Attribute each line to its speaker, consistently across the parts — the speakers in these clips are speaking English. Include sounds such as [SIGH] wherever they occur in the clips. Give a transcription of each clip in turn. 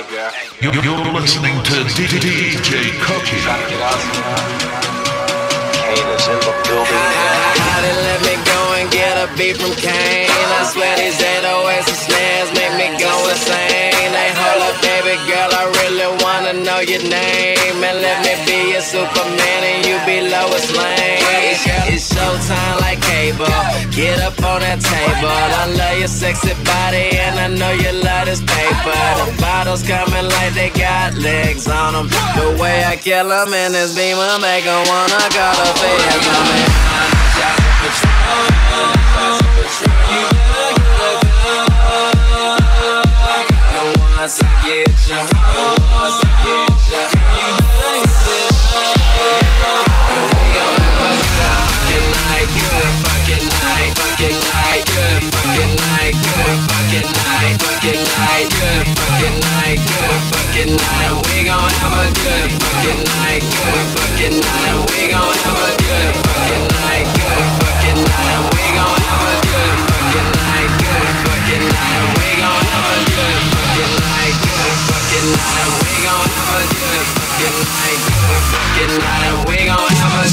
Speaker 1: Hey, girl.
Speaker 2: You're, you're listening to DJ Cookie.
Speaker 1: Trying to get out Kane is in the building.
Speaker 3: Gotta let me go and get a beat from Kane. I swear these 808s and snares make me go insane. Hey, hold up, baby girl, I really wanna know your name. Let me be your Superman and you be Lois Lane. It's showtime like cable. Get up on that table. I love your sexy body and I know you love this paper. The bottles coming like they got legs on them. The way I kill them in this beamer make 'em wanna go to feds I get you, once I get you, you better get Fucking night, good fucking night, good fucking night, good fucking night, good fucking night, good fucking night. We gon' have a good fucking night, good fucking night. We gon' have a good fucking night, good fucking night. We gon' have a good fucking night, good fucking night. We gon' have.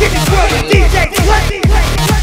Speaker 4: Get world with DJ Clutch.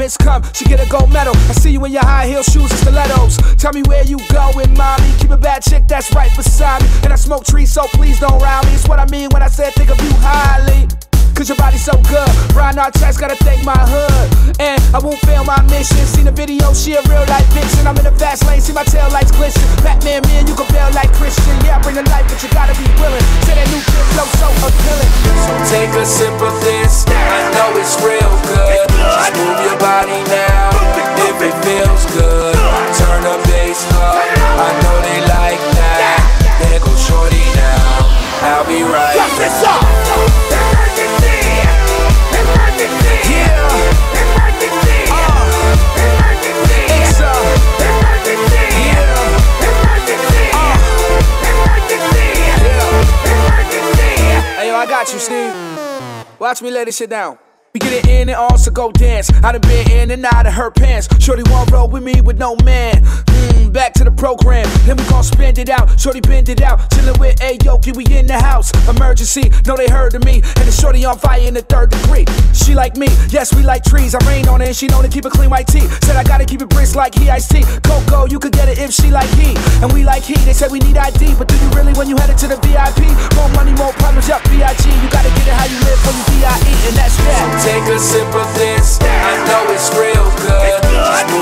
Speaker 5: Has come, she get a gold medal. I see you in your high heel shoes and stilettos. Tell me where you going, mommy. Keep a bad chick that's right beside me. And I smoke trees, so please don't round me. It's what I mean when I said think of you highly. Cause your body's so good. Brian Artest gotta thank my hood. And I won't fail my mission. Seen the video, she a real life vixen. I'm in the fast lane, see my tail lights glisten. Batman, man, you can bail like Christian. Yeah, I bring the life, but you gotta be willing. Say that new kid flow so appealing. So take a sip of this. I know it's real good. Just move your body now. If it feels good, turn the bass up. I know they like that. There goes shorty now. I'll be right back. I got you, Steve. Watch me lay this shit down. We get it in and also go dance. I done been in and out of her pants. Shorty won't roll with me with no man. Mm, back to the program. Then we gon' spend it out. Shorty bend it out. Chillin' with Aoki, we in the house. Emergency, know they heard of me. And the shorty on fire in the third degree. She like me, yes, we like trees. I rain on it and she know to keep a clean white tee. Said I gotta keep it brisk like he iced tea. Coco, you could get it if she like he. And we like he. They said we need ID, but do you really when you headed to the VIP? More money, more problems, yup, B.I.G. You gotta get it how you live from D.I.E. And that's that. Take a sip of this. I know it's real good.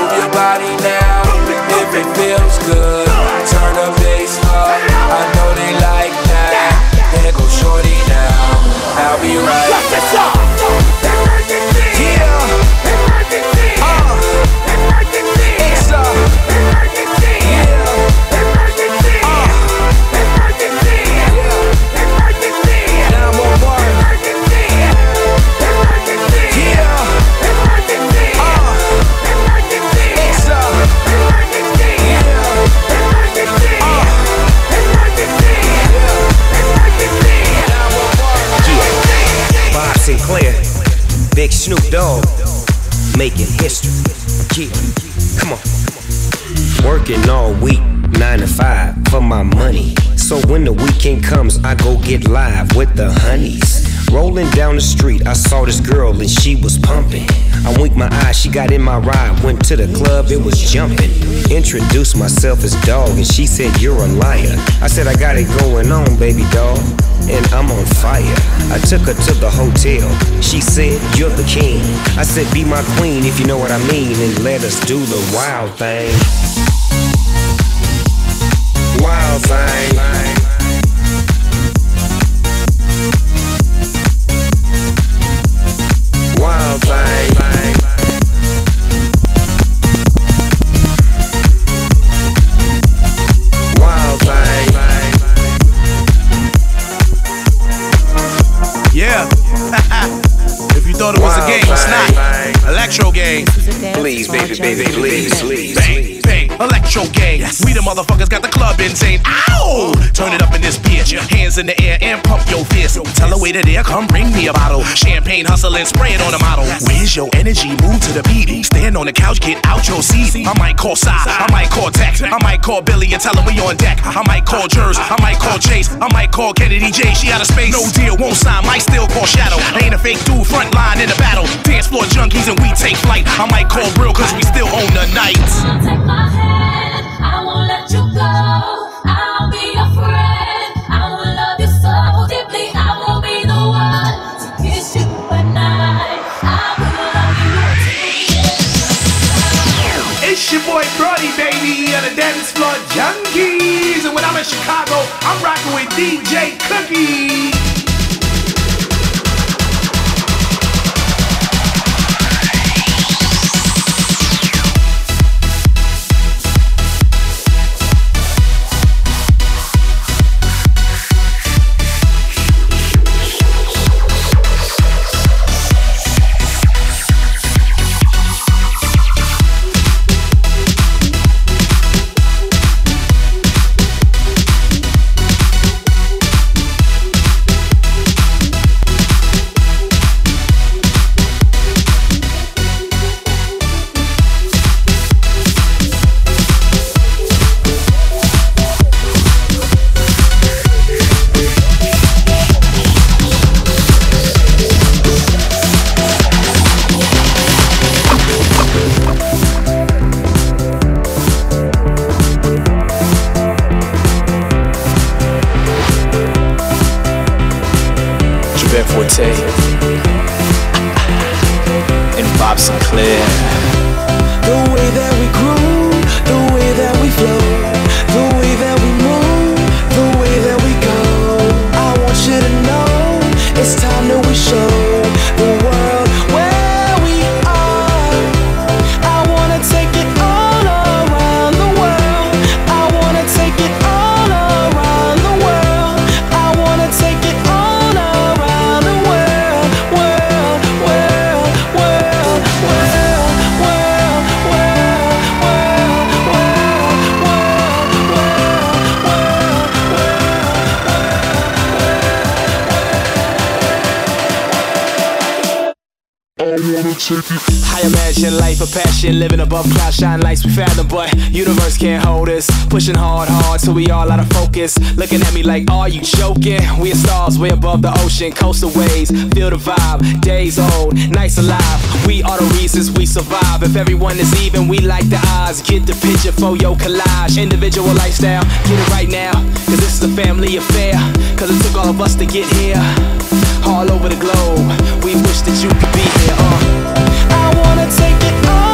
Speaker 5: I go
Speaker 6: get live with the honeys. Rolling down the street, I saw this girl and she was pumping. I winked my eye, she got in my ride. Went to the club, it was jumping. Introduced myself as dog, and she said, You're a liar. I said, I got it going on, baby dog, and I'm on fire. I took her to the hotel. She said, You're the king. I said, Be my queen if you know what I mean, and let us do the wild thing. Wild thing.
Speaker 7: Bang, electro gang. We the motherfuckers got the club insane. Ow! Turn it up in this bitch. Hands in the air and pump your fist. Tell her waiter there, come bring me a bottle. Champagne hustling, spray it on the model. Where's your energy? Move to the beat. Stand on the couch, get out your seat. I might call Si, I might call Tex, I might call Billy and tell him we on deck. I might call Jers, I might call Chase, I might call Kennedy J. She out of space. No deal, won't sign, might still call Shadow. I Ain't a fake dude, front line in the battle. Dance floor junkies and we take flight. I might call Real cause we still own the night.
Speaker 4: Chicago, I'm rocking with DJ Cookie.
Speaker 8: Forte and Bob Sinclar. I imagine life a passion, living above cloud shine lights we fathom, but universe can't hold us. Pushing hard, hard, so we all out of focus. Looking at me like, are you joking? We are stars way above the ocean, coastal waves, feel the vibe. Days old, nights alive. We are the reasons we survive. If everyone is even, we like the odds. Get the picture for your collage. Individual lifestyle, get it right now. Cause this is a family affair. Cause it took all of us to get here. All over the globe, we wish that you could be here. Uh. I wanna take it all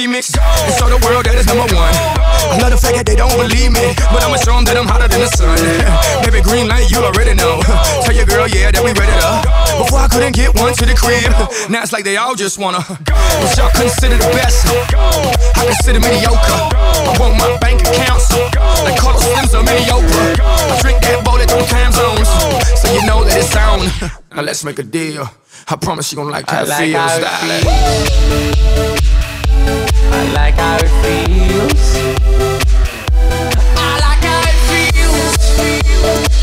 Speaker 9: remix. And show the world that is number one. Another fact that they don't believe me, but I'ma show them that I'm hotter than the sun. [LAUGHS] Baby, green light, you already know. [LAUGHS] Tell your girl, yeah, that we ready to. Before I couldn't get one to the crib, [LAUGHS] now it's like they all just wanna. But y'all consider the best. I consider mediocre. I want my bank accounts like Carlos Slims a mediocre. I drink that bowl at three time zones, so you know that it's on. Now let's make a deal. I promise you gon' like how
Speaker 10: I like I like how it feels. I like how it feels.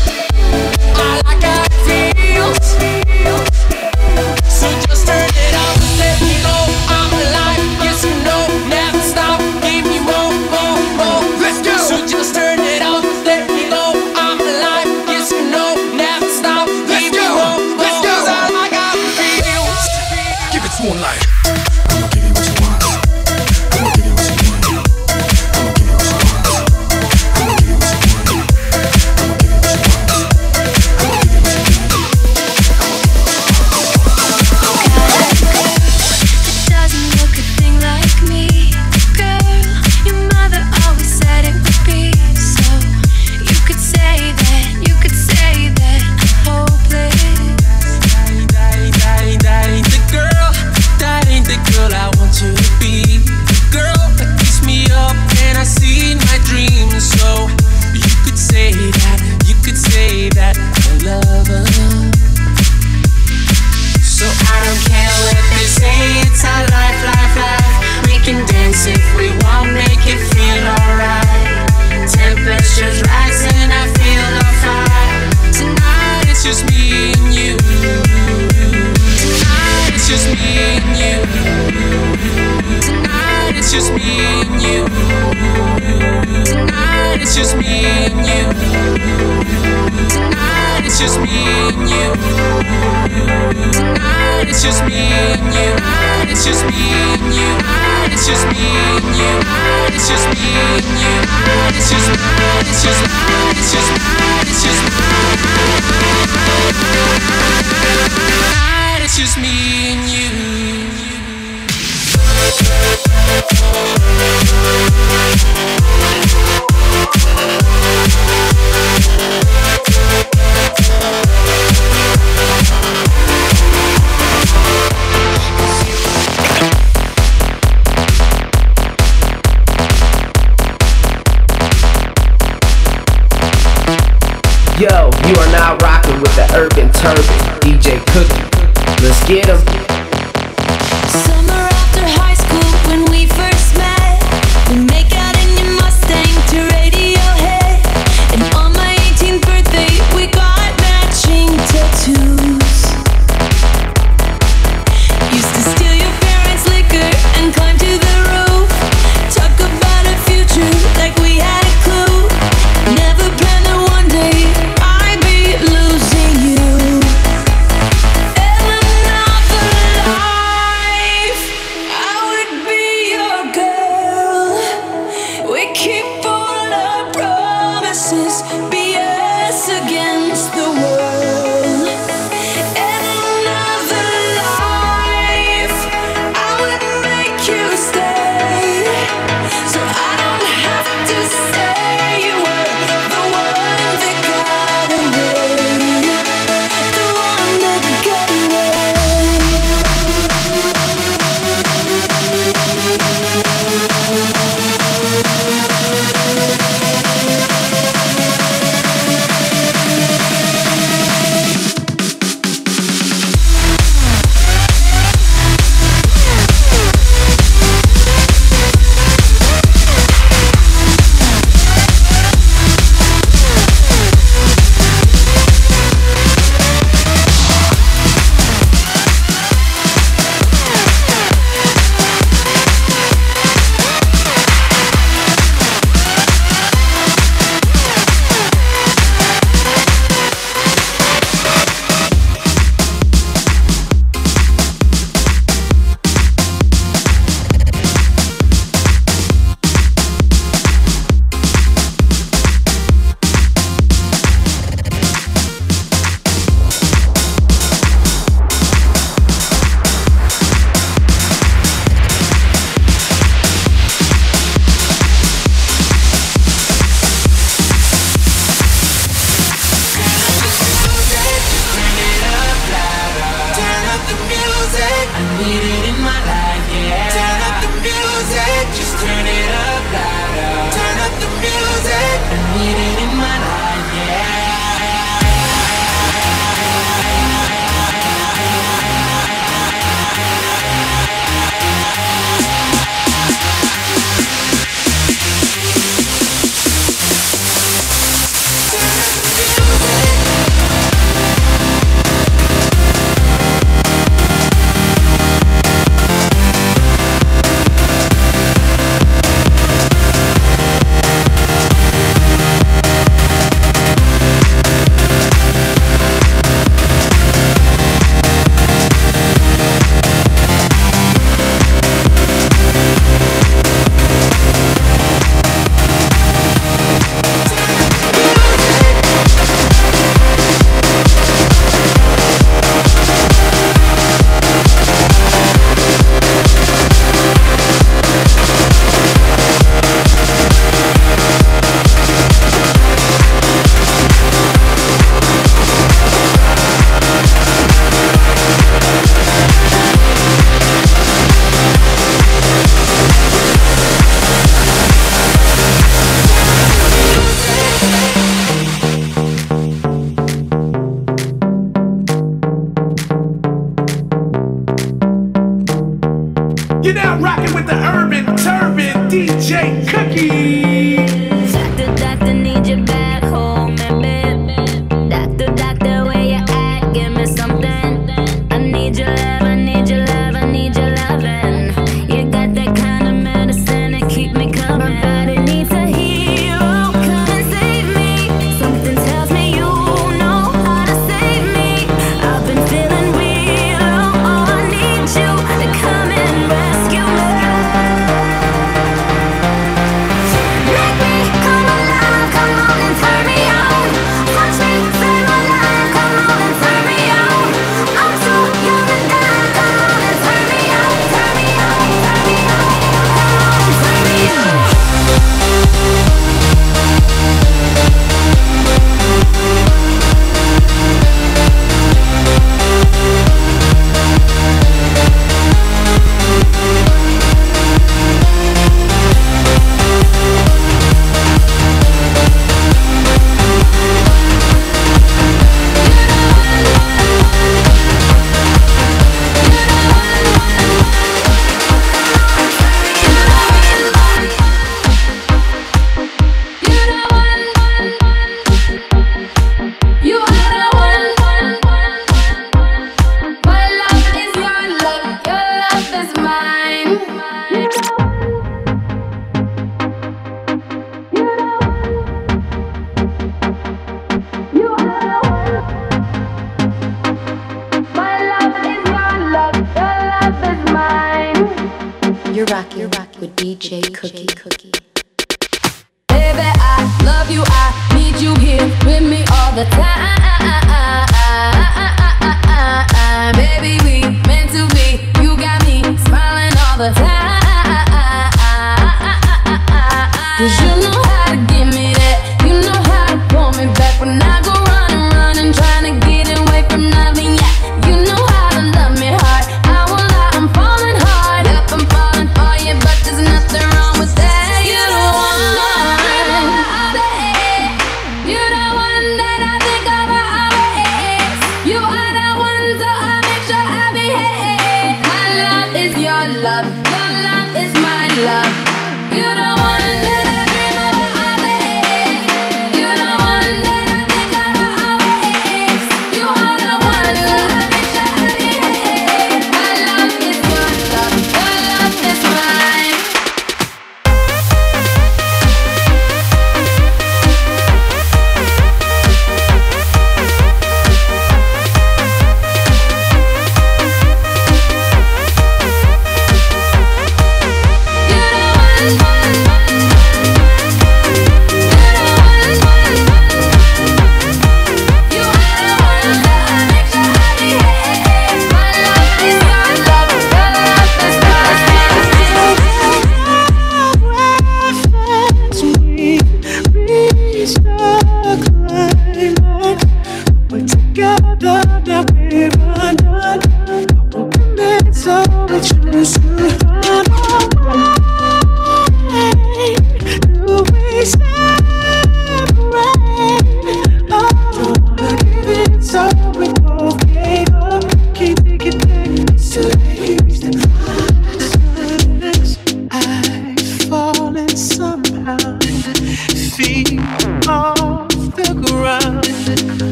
Speaker 11: DJ Cookie.
Speaker 12: Baby,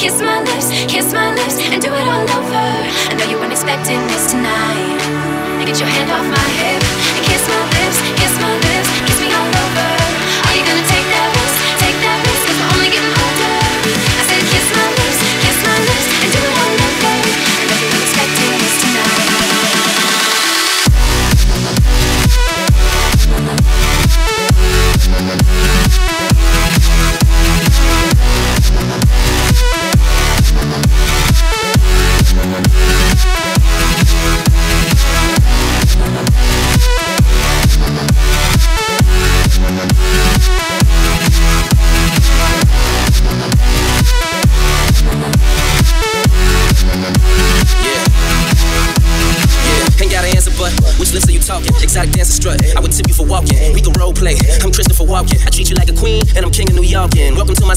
Speaker 12: kiss my lips, kiss my lips, and do it all over. I know you weren't expecting this tonight. Now get your hand off my hip and kiss my lips, kiss my lips, kiss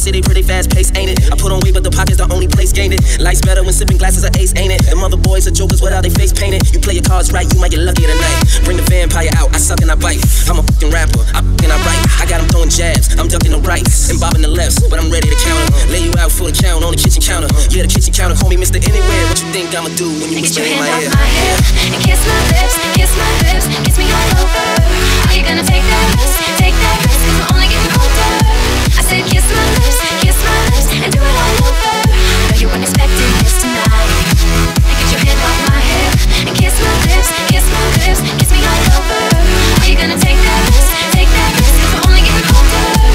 Speaker 13: city, pretty fast pace, ain't it? I put on weight, but the pocket's the only place gained it. Life's better when sipping glasses of ace, ain't it? Them other boys are jokers without their face painted. You play your cards right, you might get lucky tonight. Bring the vampire out, I suck and I bite. I'm a fucking rapper, I fucking I write. I got 'em throwing jabs, I'm ducking the rights and bobbing the lefts, but I'm ready to count count 'em. Lay you out for the count on the kitchen counter. Yeah, the kitchen counter, call me Mr. Anywhere. What you think I'ma do when you
Speaker 12: Get
Speaker 13: whisper
Speaker 12: your
Speaker 13: in
Speaker 12: hand
Speaker 13: my
Speaker 12: off
Speaker 13: ear?
Speaker 12: my hip and kiss my lips, kiss my lips, kiss me all over. Are you gonna take that risk? Take that risk, cause we're only getting older. Take that risk? Take that risk, we're only getting older.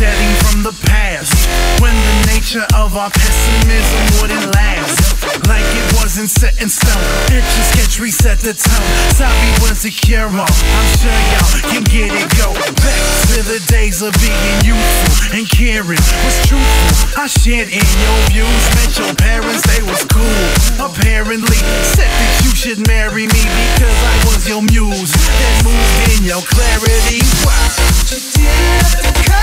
Speaker 14: Setting from the past when the nature of our pessimism wouldn't last. Like it wasn't set in stone. It just gets reset the tone. Sabi was a hero. I'm sure y'all can get it go. Back to the days of being youthful and caring. Was truthful. I shared in your views. Met your parents, they was cool. Apparently, said that you should marry me because I was your muse. That moved in your clarity. Wow.
Speaker 15: You didn't have to cut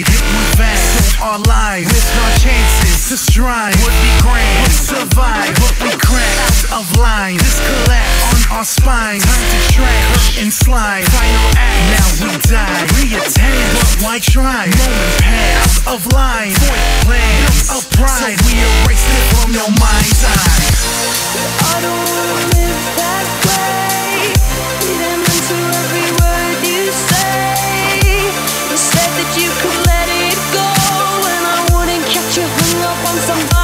Speaker 15: It
Speaker 14: was vast. So our lives with our chances to strive would be grand. Would survive, but we cracked out of line. This collapse on our spine. Time to trash and slide. Final act, now we die. Reattach, but why try? Moment pass of line. Void plans of pride. So we erase it from your mind's eye.
Speaker 15: I don't live that way. Into every word you say. You said that you could let it go, and I wouldn't catch you hung up on somebody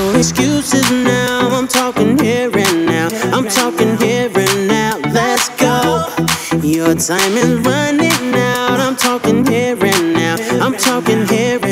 Speaker 12: no
Speaker 16: excuses now. I'm talking here and now. I'm talking here and now. Let's go. Your time is running out. I'm talking here and now. I'm talking here and now.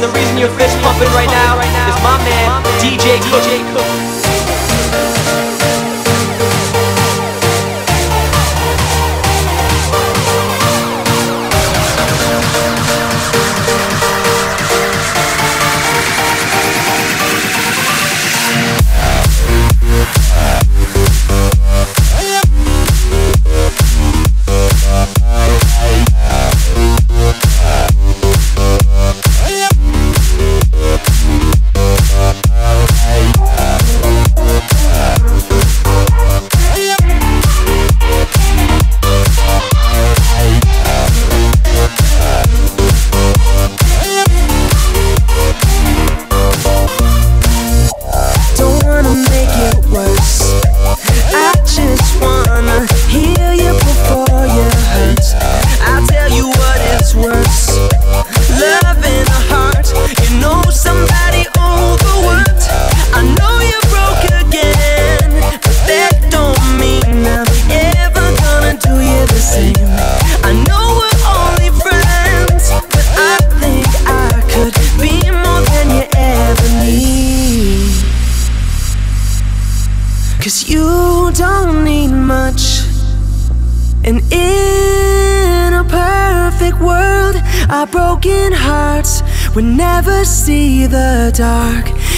Speaker 8: And the reason your fist pumping right now is my man, DJ Cook.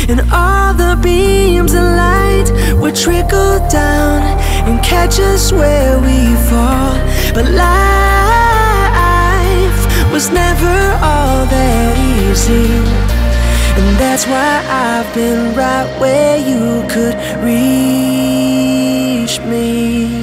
Speaker 15: And all the beams of light will trickle down and catch us where we fall. But life was never all that easy. And that's why I've been right where you could reach me.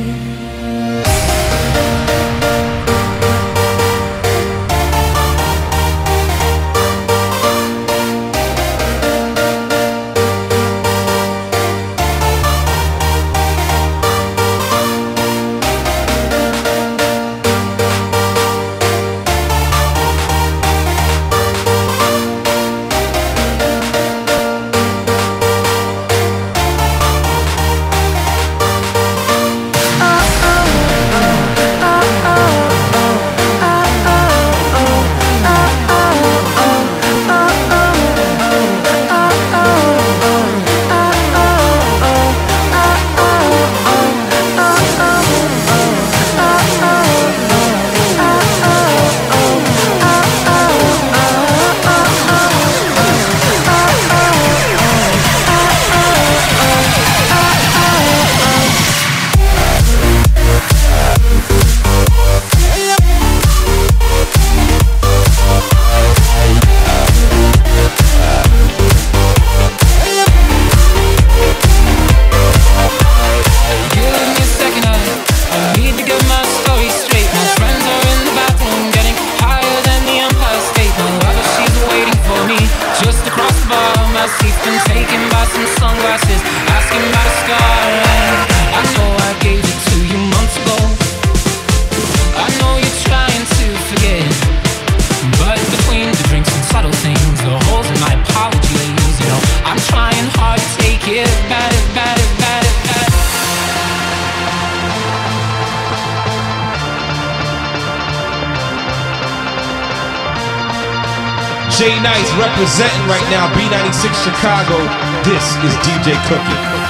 Speaker 17: Representing right now, B96 Chicago. This is DJ Cookie.